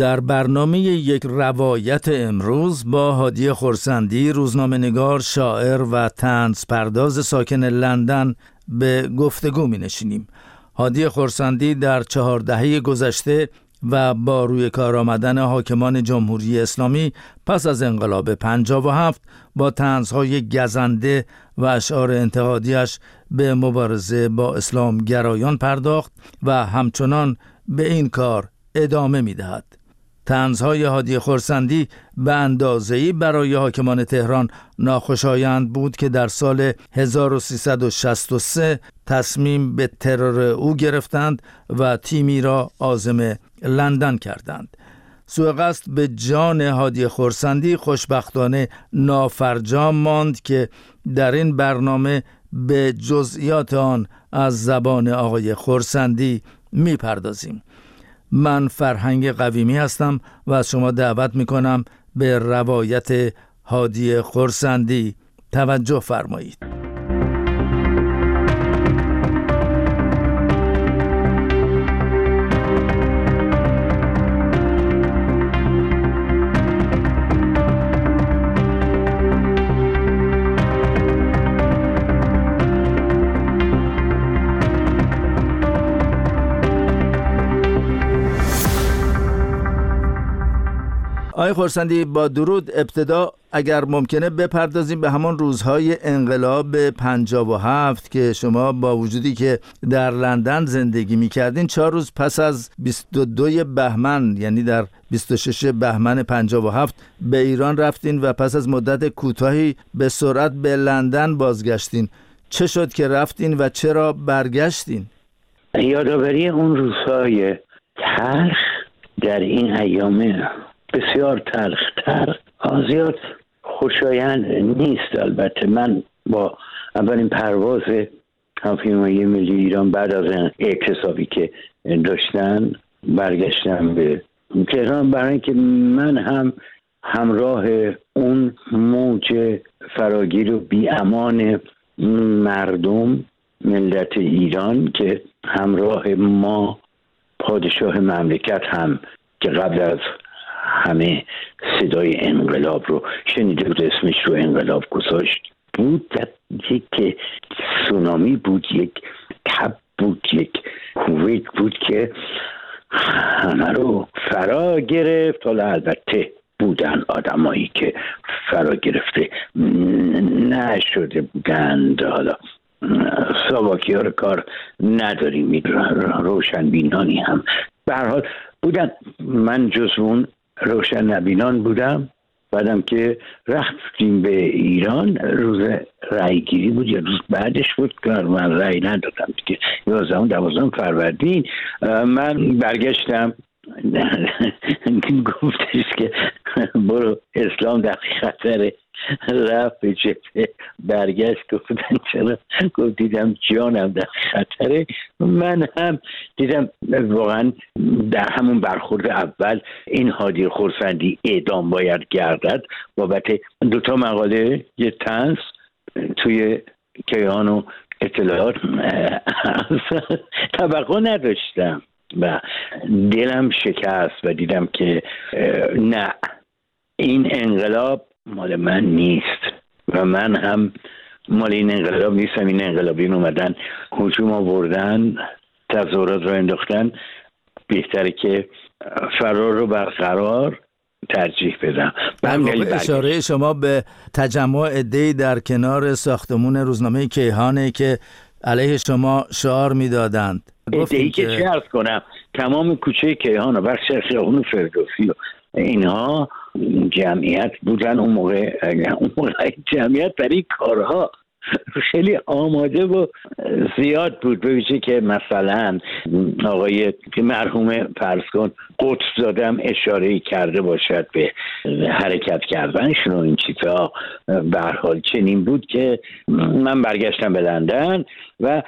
در برنامه یک روایت امروز با هادی خورسندی روزنامه نگار شاعر و تنز پرداز ساکن لندن به گفتگو می نشینیم. هادی خورسندی در چهار دهه گذشته و با روی کار آمدن حاکمان جمهوری اسلامی پس از انقلاب هفت با تنزهای گزنده و اشعار انتقادیش به مبارزه با اسلام گرایان پرداخت و همچنان به این کار ادامه می دهد. تنزهای هادی خورسندی به اندازه‌ای برای حاکمان تهران ناخوشایند بود که در سال 1363 تصمیم به ترور او گرفتند و تیمی را آزم لندن کردند. سوء قصد به جان هادی خورسندی خوشبختانه نافرجام ماند که در این برنامه به جزئیات آن از زبان آقای خورسندی می‌پردازیم. من فرهنگ قویمی هستم و شما دعوت می کنم به روایت هادی خورسندی توجه فرمایید. آقای خورسندی با درود ابتدا اگر ممکنه بپردازیم به همان روزهای انقلاب هفت که شما با وجودی که در لندن زندگی می کردین چهار روز پس از 22 بهمن یعنی در 26 بهمن 57 به ایران رفتین و پس از مدت کوتاهی به سرعت به لندن بازگشتین چه شد که رفتین و چرا برگشتین؟ یادآوری اون روزهای تلخ در این ایام بسیار تلختر. زیاد خوشایند نیست البته. من با اولین پرواز هواپیمایی ملی ایران بعد از اعتصابی که داشتن برگشتم به تهران. برای اینکه من هم همراه اون موج فراگیر و بیامان مردم ملت ایران که همراه ما پادشاه مملکت هم که قبل از همه صدای انقلاب رو شنیده بود اسمش رو انقلاب گذاشت. بود یک سونامی بود یک تب بود یک کویت بود که همه رو فرا گرفت. حالا البته بودن آدمایی که فرا گرفته نشده بودند. حالا ساواکی ها رو کار نداریم روشن بینانی هم. به حال بودن. من جز اون روشن نبینان بودم. بعدم که رفتیم به ایران روز رای گیری بود یا روز بعدش بود که من رای ندادم. که یازدهم دوازدهم فروردین. من برگشتم. گفتش که برو اسلام در خطره رفت به جبه برگشت گفتن چرا گفت دیدم جانم در خطره. من هم دیدم واقعا در همون برخورد اول این هادی خورسندی اعدام باید گردد. بابت دوتا مقاله یه تنس توی کیهان و اطلاعات طبقه نداشتم و دلم شکست و دیدم که نه این انقلاب مال من نیست. و من هم مال این انقلاب نیستم. این انقلابیون اومدن حجوم آوردن تظاهرات رو انداختن. بهتره که فرار رو برقرار ترجیح بدم. در اشاره شما به تجمع ادهی در کنار ساختمون روزنامه کیهانه که علیه شما شعار می‌دادند. ادهی که چه ارز کنم؟ تمام کوچه کیهان و بخش خیابون فردوسی و اینها جمعیت بودن اون موقع اون موقع جمعیت برای کارها خیلی آماده و زیاد بود. به که مثلا آقای مرحوم فرض کن قدس دادم اشاره کرده باشد به حرکت کردنشون و این چیزها حال چنین بود که من برگشتم به لندن و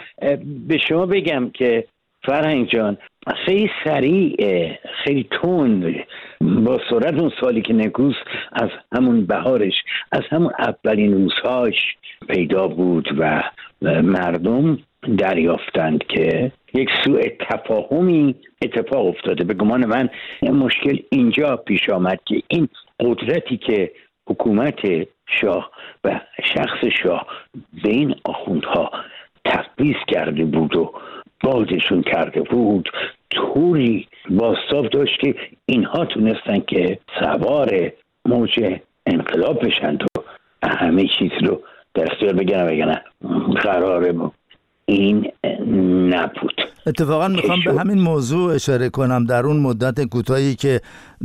به شما بگم که فرهنگ جان خیلی سریع خیلی تند با سرعت اون سالی که نکوس از همون بهارش از همون اولین روزهاش پیدا بود و مردم دریافتند که یک سوء تفاهمی اتفاق افتاده. به گمان من مشکل اینجا پیش آمد که این قدرتی که حکومت شاه و شخص شاه به این آخوندها تقویز کرده بود و بازشون کرده بود. طوری باستاب داشت که اینها تونستن که سوار موج انقلاب بشند و همه چیز رو در اختیار بگیرن. بگن قراره این نبود. اتفاقا می‌خوام به همین موضوع اشاره کنم در اون مدت کوتاهی که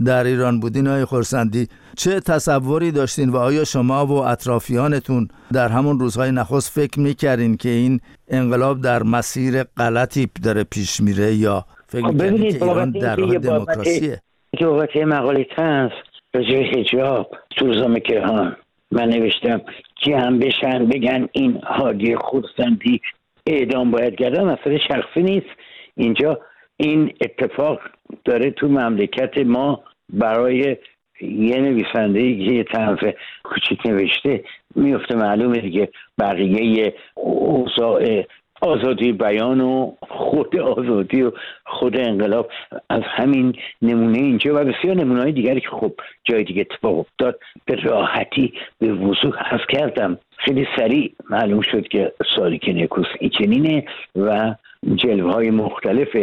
در ایران بودین های خورسندی چه تصوری داشتین و آیا شما و اطرافیانتون در همون روزهای نخست فکر می‌کردین که این انقلاب در مسیر غلطی داره پیش میره یا فکر خب می‌کردین که ایران در راه دموکراسیه؟ که بابت مقاله تنز راجع هجاب تو روزنامه کهان من نوشتم جمع بشن بگن این حادی خورسندی اعدام باید کردن مسئله شخصی نیست. اینجا این اتفاق داره تو مملکت ما برای یه نویسنده که یه طرف کوچیک نوشته میفته معلومه دیگه بقیه اوضاع آزادی بیان و خود آزادی و خود انقلاب از همین نمونه اینجا و بسیار نمونه های دیگری که خب جای دیگه اتفاق افتاد به راحتی به وضوح حذف کردم. خیلی سریع معلوم شد که ساریک نیکوس ایچنینه و جلوه های مختلف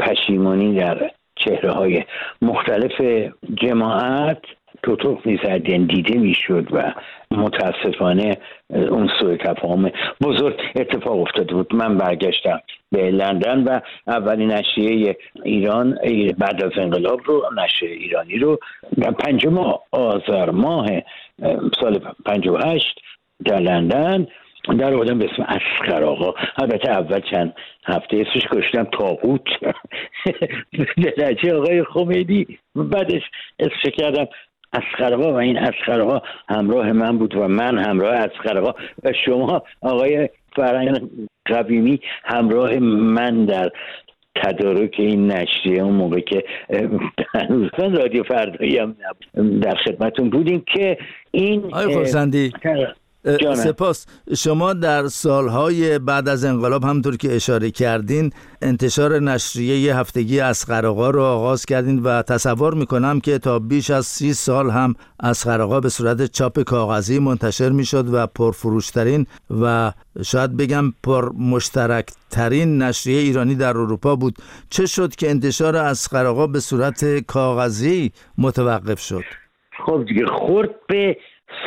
پشیمانی در چهره های مختلف جماعت توتوق می‌زد یعنی دیده می‌شد و متاسفانه اون سوء تفاهم بزرگ اتفاق افتاده بود. من برگشتم به لندن و اولین نشریه ایران بعد از انقلاب رو نشریه ایرانی رو در پنجم آذر ماه سال 58 در لندن در آدم به اسم اسخر آقا. البته اول چند هفته اسمش کشتم تاقوت درجه آقای خمینی. بعدش اسمش کردم اسخرها و این اسخرها همراه من بود و من همراه اسخرها و شما آقای فرنگ قویمی همراه من در تدارک این نشریه اون موقع که هنوز رادیو فردایی هم در خدمتون بودیم که این آقای سپاس. شما در سالهای بعد از انقلاب همطور که اشاره کردین انتشار نشریه هفتگی اسقرقا رو آغاز کردین و تصور می‌کنم که تا بیش از سی سال هم اسقرقا به صورت چاپ کاغذی منتشر می‌شد و پرفروشترین و شاید بگم پر مشترکترین نشریه ایرانی در اروپا بود. چه شد که انتشار اسقرقا به صورت کاغذی متوقف شد؟ خب دیگه خورد به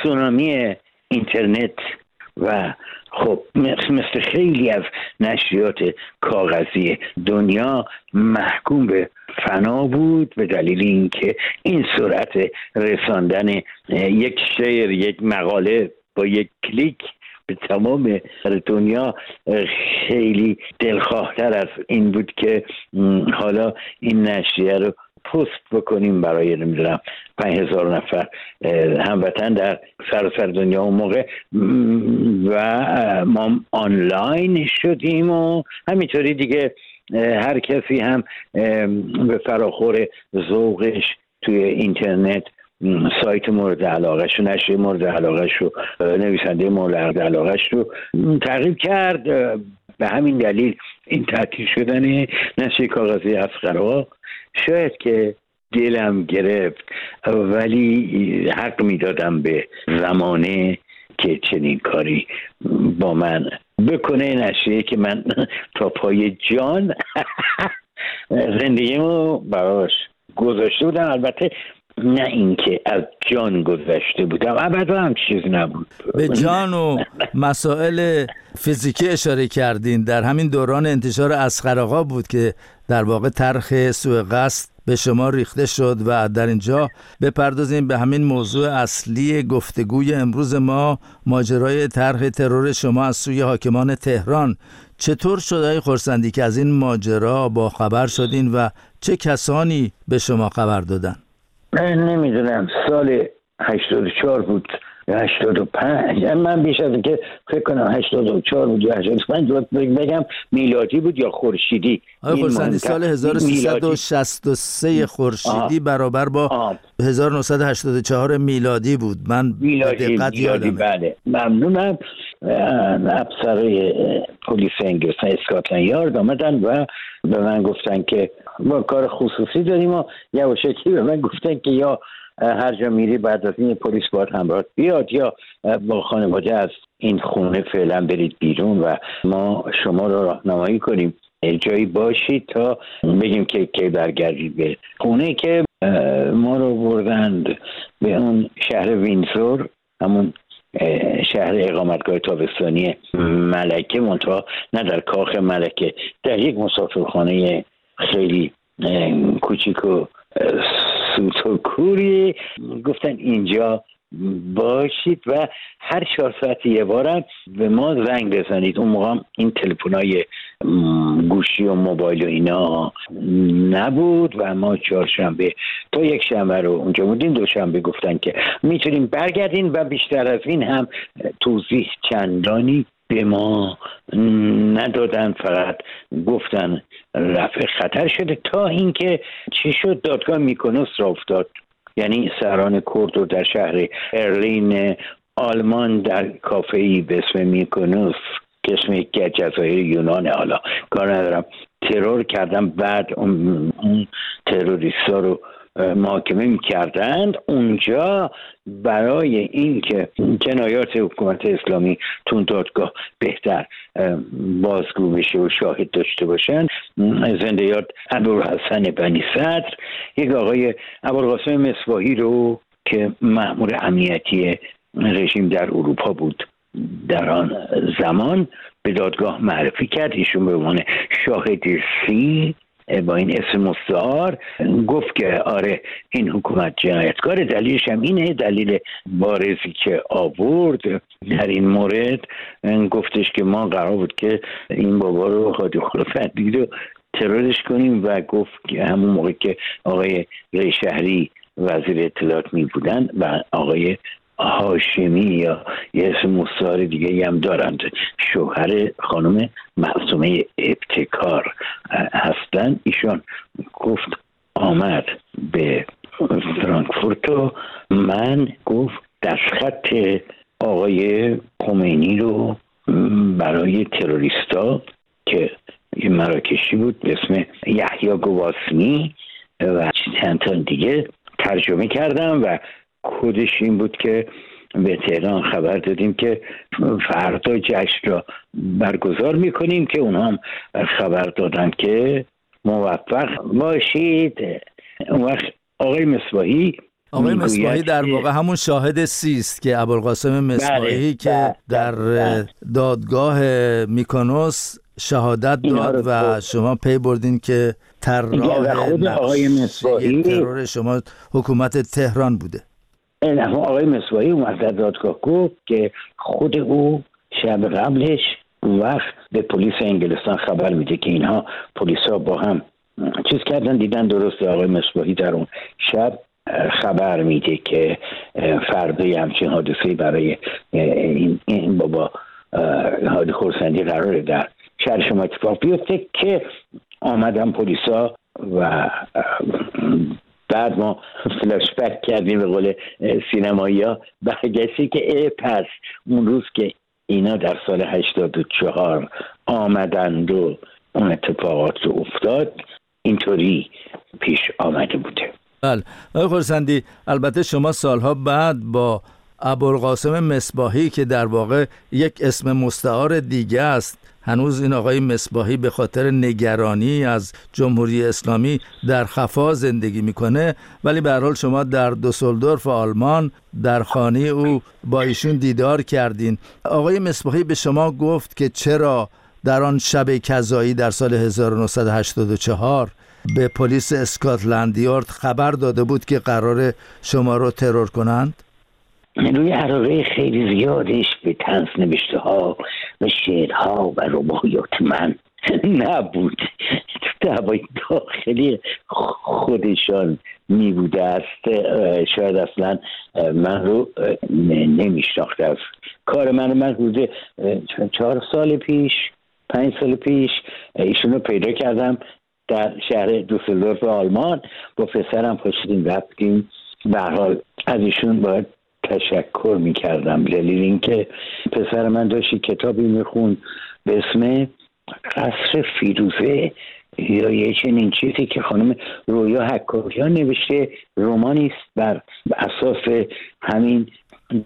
سونامی اینترنت و خب مثل خیلی از نشریات کاغذی دنیا محکوم به فنا بود به دلیل اینکه این سرعت رساندن یک شعر یک مقاله با یک کلیک به تمام دنیا خیلی دلخواهتر از این بود که حالا این نشریه رو پست بکنیم برای نمی‌دونم پنج هزار نفر هموطن در سراسر دنیا اون موقع. و ما آنلاین شدیم و همینطوری دیگه هر کسی هم به فراخور ذوقش توی اینترنت سایت مورد علاقهش و نشر مورد علاقهش و نویسنده مورد علاقهش رو تغییر کرد. به همین دلیل این تعطیل شدن نشر کاغذی افغرها شاید که دلم گرفت ولی حق می‌دادم به زمانه که چنین کاری با من بکنه نشریه که من تا پای جان زندگیمو براش گذاشته بودم. البته نه اینکه از جان گذشته بودم. ابدا هم چیز نبود. به جان و مسائل فیزیکی اشاره کردین. در همین دوران انتشار اسخر بود که در واقع طرح سوء قصد به شما ریخته شد و در اینجا بپردازیم به همین موضوع اصلی گفتگوی امروز ما ماجرای طرح ترور شما از سوی حاکمان تهران. چطور شد های خورسندی که از این ماجرا با خبر شدین و چه کسانی به شما خبر دادن؟ نمی‌دونم سال 84 بود 85 یعنی من بیش از که فکر کنم 84 بود یا 85 بگم میلادی بود یا خورشیدی. آقای خورسندی سال 1363 خورشیدی برابر با 1984 میلادی بود. من میلادی, دقت میلادی بله. ممنونم. افسر پلیس انگلستان اسکاتلند یارد آمدن و به من گفتن که ما کار خصوصی داریم و یواشکی به من گفتن که یا هر جا میری بعد از این پلیس باید همراه بیاد یا با خانواده از این خونه فعلا برید بیرون و ما شما رو راهنمایی کنیم. جایی باشید تا بگیم که کی برگردید به خونه که ما رو بردند به اون شهر وینزور همون شهر اقامتگاه تابستانی ملکه منتها نه در کاخ ملکه در یک مسافرخانه خیلی کوچیک و سوتوکوری گفتن اینجا باشید و هر چهار ساعت یه بارم به ما زنگ بزنید. اون موقع این تلفن های گوشی و موبایل و اینا نبود و ما چهارشنبه تا یک شنبه رو اونجا بودیم دوشنبه گفتن که می‌تونیم برگردین و بیشتر از این هم توضیح چندانی به ما ندادن فقط گفتن رفع خطر شده تا اینکه چی شد؟ دادگاه میکنوس را افتاد. یعنی سران کرد رو در شهر ارلین آلمان در کافه ای به اسم میکنوس که اسم یکی جزایر یونان. حالا کار ندارم. ترور کردن بعد اون, اون تروریست رو محاکمه می‌کردند. اونجا برای اینکه جنایات حکومت اسلامی تون دادگاه بهتر بازگو بشه و شاهد داشته باشن زنده یاد ابوالحسن بنی صدر یک آقای ابوالقاسم مصباحی رو که مأمور امنیتی رژیم در اروپا بود در آن زمان به دادگاه معرفی کرد. ایشون به عنوان شاهد سی با این اسم مستعار گفت که آره این حکومت جنایتکار دلیلش هم اینه دلیل بارزی که آورد در این مورد گفتش که ما قرار بود که این بابا رو خادی خلافت رو ترورش کنیم و گفت که همون موقع که آقای ری شهری وزیر اطلاعات می بودن و آقای هاشمی یا یه اسم مستعار دیگه هم دارند. شوهر خانم معصومه ابتکار هستن. ایشان گفت آمد به فرانکفورت و من گفت دستخط آقای خمینی رو برای تروریستا که یه مراکشی بود به اسم یحیی گواسنی و چند دیگه ترجمه کردم و کدش این بود که به تهران خبر دادیم که فردا جشن را برگزار می‌کنیم که اونها هم خبر دادن که موفق باشید. اون وقت آقای مصباحی آقای مصباحی در واقع همون شاهد سیست که ابوالقاسم مصباحی بله، که بله، در بله. دادگاه میکونوس شهادت داد و شما پی بردین که طراح آقای مصباحی ترور شما حکومت تهران بوده. این آقای مصباحی اومد در دادگاه گفت که خود او شب قبلش وقت به پلیس انگلستان خبر میده که اینها پلیس ها با هم چیز کردن دیدن درست آقای مصباحی در اون شب خبر میده که فردا همچین حادثه برای این بابا حادی خورسندی قراره در شهر شما اتفاق بیفته که آمدن پلیسا و بعد ما فلاش بک کردیم به قول سینمایی ها. برگشتی که ای پس اون روز که اینا در سال 84 آمدند و اون اتفاقات رو افتاد اینطوری پیش آمده بوده. بله. آقای خورسندی البته شما سالها بعد با ابوالقاسم مصباحی که در واقع یک اسم مستعار دیگه است هنوز این آقای مصباحی به خاطر نگرانی از جمهوری اسلامی در خفا زندگی می‌کنه ولی به حال شما در دوسلدورف آلمان در خانه او با ایشون دیدار کردین. آقای مصباحی به شما گفت که چرا در آن شب کذایی در سال 1984 به پلیس اسکاتلند یارد خبر داده بود که قرار شما رو ترور کنند؟ روی عراقه خیلی زیادش به تنس نوشته ها. و شعرها و رباعیات من نبود. دعوای داخلی خودشان می بوده است. شاید اصلا من رو نمیشناخته از کار من. من بوده چهار سال پیش پنج سال پیش ایشون رو پیدا کردم در شهر دوسلدورف آلمان. با پسرم پاشیدیم رفتیم. به حال از ایشون باید تشکر می‌کردم. دلیل اینکه پسر من داشت کتابی میخون به اسم قصر فیروزه. یا یه چنین چیزی که خانم رویا حکاکیان نوشته رومانی است بر اساس همین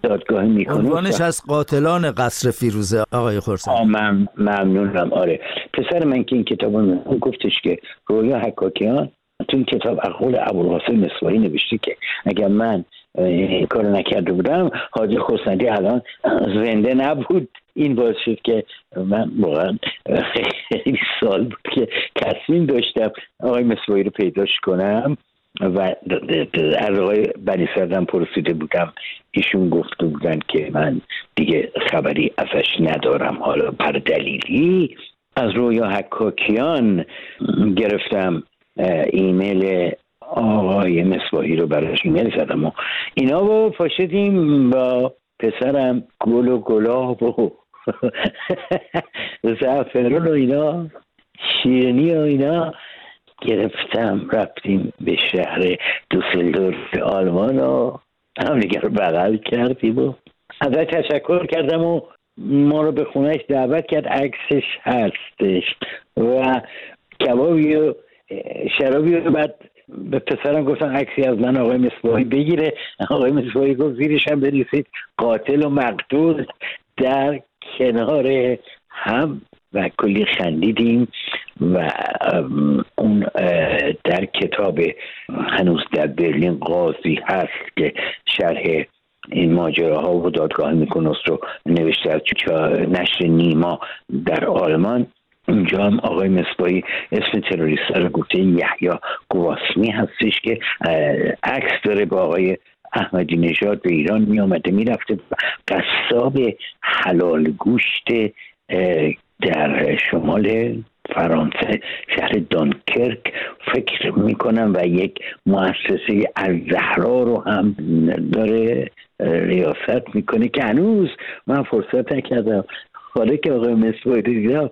دادگاهی می‌کنه. عنوانش از قاتلان قصر فیروزه آقای خورسان من ممنونم. آره. پسر من که این کتاب گفتش که رویا حکاکیان تو این کتاب اقوال ابوالقاسم مصباحی نوشته که اگر من این کار نکرده بودم. حاجی خورسندی الان زنده نبود. این باعث شد که من واقعا خیلی سال بود که تصمیم داشتم آقای مصباحی رو پیداش کنم و از آقای بنی سردم پرسیده بودم. ایشون گفته بودن که من دیگه خبری ازش ندارم. حالا بر دلیلی از رویا حکاکیان گرفتم. ایمیل آقای مصباحی رو براش ایمیل زدم و اینا رو پاشدیم با پسرم گل و گلاب و زعفرون و اینا شیرنی و اینا گرفتم. رفتیم به شهر دوسلدورف آلمان و همدیگه رو بغل کردیم و ازش تشکر کردم و ما رو به خونهش دعوت کرد. عکسش هستش و کبابی و شرابی رو بعد به پسرم گفتن عکسی از من آقای مصباحی بگیره. آقای مصباحی گفت زیرش هم بنویسید. قاتل و مقتول در کنار هم و کلی خندیدیم و اون در کتاب هنوز در برلین قاضی هست که شرح این ماجراها و دادگاه میکنست رو نوشته از نشر نیما در آلمان. اونجا هم آقای مصبایی اسم تروریست رو گفته یحیی گواسمی هستش که عکس داره با آقای احمدی نژاد به ایران می آمده می رفته قصاب حلال گوشت در شمال فرانسه شهر دانکرک فکر می‌کنم و یک مؤسسه از زهرا رو هم داره ریاست می‌کنه که هنوز من فرصت نکردم حالا که آقای مصباحی دیدم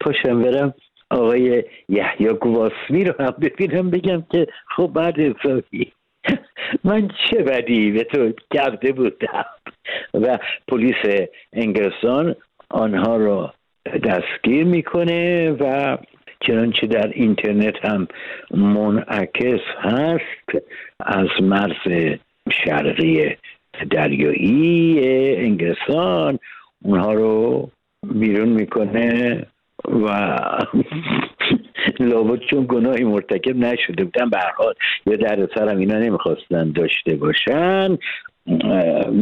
پاشم برم آقای یحیی گواسمی رو هم ببینم بگم که خب بعد حسابی من چه بدی به تو کرده بودم؟ و پلیس انگلستان آنها رو دستگیر می‌کنه و چنانچه در اینترنت هم منعکس هست از مرز شرقی دریایی انگلستان اونها رو بیرون می‌کنه و لابد چون گناهی مرتکب نشده بودن به حال یا در سرم اینا نمی‌خواستن داشته باشن.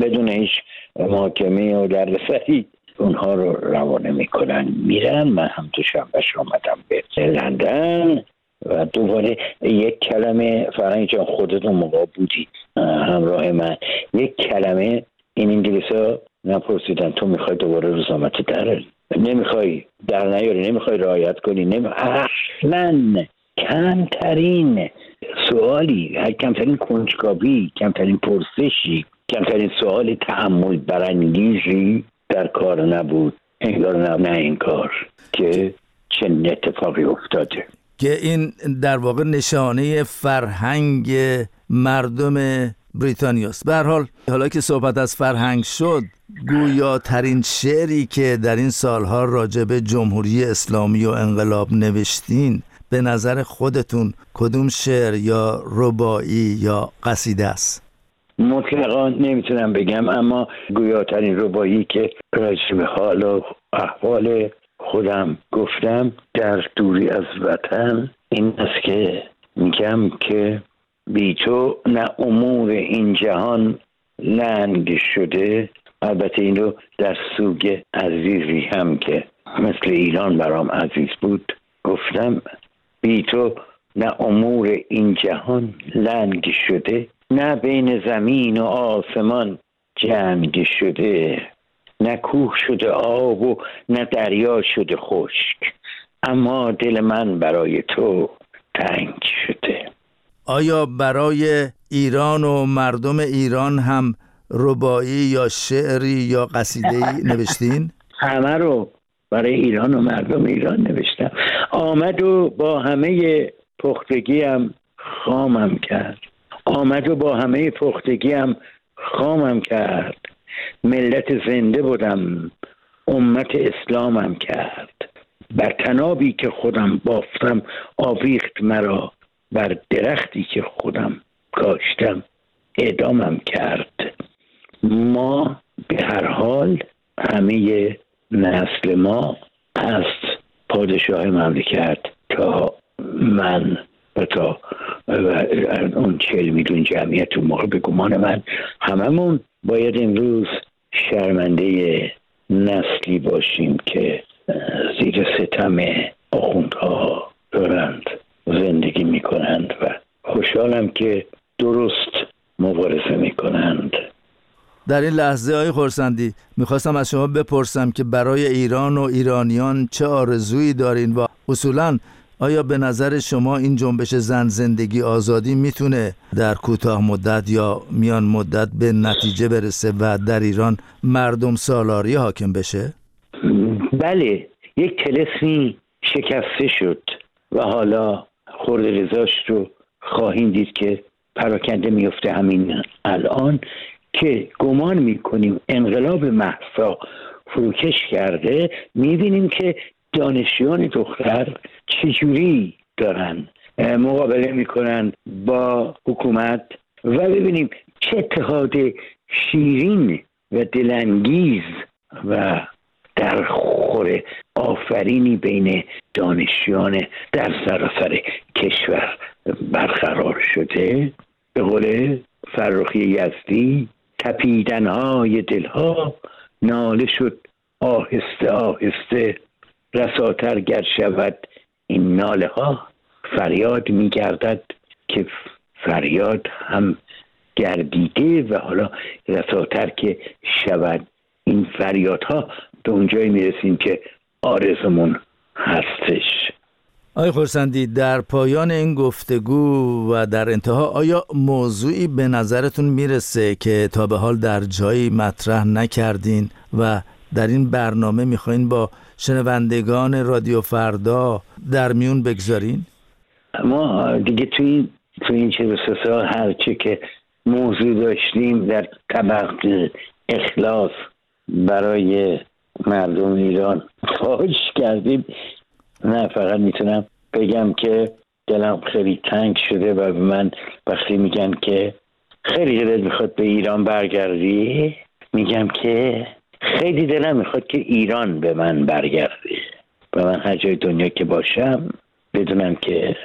بدون هیچ محاکمه و دردسری اونها رو روانه می‌کنن. میرن. من هم تو شنبهش آمدم به لندن و دوباره یک کلمه فرنگ جان خودتون موقع بودی. همراه من. یک کلمه این انگلیس ها نپرسیدن تو می‌خوای دوباره روزنامه در نمی‌خوای در نیاری نمی‌خوای رعایت کنی نمی... اصلا کمترین سوالی کمترین کنجکاوی کمترین پرسشی کمترین سوال تعمل برانگیزی در کار نبود. انگار نه نه این کار که چه اتفاقی افتاده. که این در واقع نشانه فرهنگ مردم بریتانیاست. به حال حالا که صحبت از فرهنگ شد گویاترین شعری که در این سالها راجع به جمهوری اسلامی و انقلاب نوشتین به نظر خودتون کدوم شعر یا ربایی یا قصیده است؟ مطلقا نمی‌تونم بگم اما گویاترین ربایی که به حال و احوال خودم گفتم در دوری از وطن این است که میگم که بی تو نه امور این جهان لنگ شده البته این رو در سوگ عزیزی هم که مثل ایران برام عزیز بود گفتم بی تو نه امور این جهان لنگ شده نه بین زمین و آسمان جنگ شده نه کوه شده آب و نه دریا شده خشک اما دل من برای تو تنگ شده. آیا برای ایران و مردم ایران هم ربایی یا شعری یا قصیده نوشتین؟ همه رو برای ایران و مردم ایران نوشتم. آمد و با همه پختگی هم خامم کرد. آمد و با همه پختگی هم خامم کرد. ملت زنده بودم امت اسلامم کرد. بر تنابی که خودم بافتم آویخت مرا. بر درختی که خودم کاشتم اعدامم کرد. ما به هر حال همه نسل ما از پادشاه مملکت تا من و تا اون چهل میلیون جمعیت اون موقع به گمان من هممون باید امروز شرمنده نسلی باشیم که زیر ستم آخوندها دارند. زندگی می‌کنند و خوشحالم که درست مبارزه می‌کنند در این لحظه های خورسندی می‌خواستم از شما بپرسم که برای ایران و ایرانیان چه آرزویی دارین و اصولا آیا به نظر شما این جنبش زن زندگی آزادی می‌تونه در کوتاه مدت یا میان مدت به نتیجه برسه و در ایران مردم سالاری حاکم بشه؟ بله یک تلسمی شکسته شد و حالا خورد رزاش رو خواهیم دید که پراکنده میفته همین الان که گمان می‌کنیم انقلاب محسا فروکش کرده می‌بینیم که دانشیان دختر چجوری دارن مقابله می‌کنن با حکومت و ببینیم چه اتحاد شیرین و دلانگیز و در خور آفرینی بین دانشیان در سراسر کشور برقرار شده به قول فرخی یزدی تپیدنهای دلها ناله شد آهسته آهسته رساتر گر شود این ناله ها فریاد می گردد که فریاد هم گردیده و حالا رساتر که شود این فریادها به اونجایی می‌رسیم که آرزمون هستش. آقای خورسندی در پایان این گفتگو و در انتها آیا موضوعی به نظرتون می‌رسه که تا به حال در جایی مطرح نکردین و در این برنامه می‌خواین با شنوندگان رادیو فردا در میون بگذارین؟ ما دیگه توی این توی این چه سال هرچه که موضوع داشتیم در طبق اخلاص برای مردم ایران خواهش کردیم نه فقط می‌تونم بگم که دلم خیلی تنگ شده و به من وقتی میگن که خیلی دلت می‌خواد به ایران برگردی میگم که خیلی دلم می‌خواد که ایران به من برگردی. و من هر جای دنیا که باشم بدونم که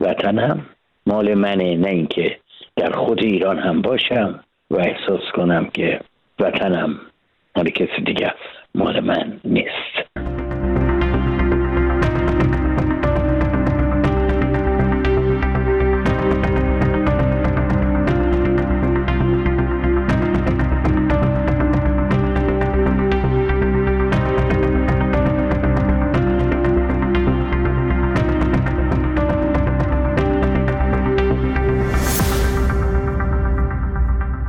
وطنم مال منه نه اینکه در خود ایران هم باشم و احساس کنم که وطنم مال کسی دیگه مال من نیست.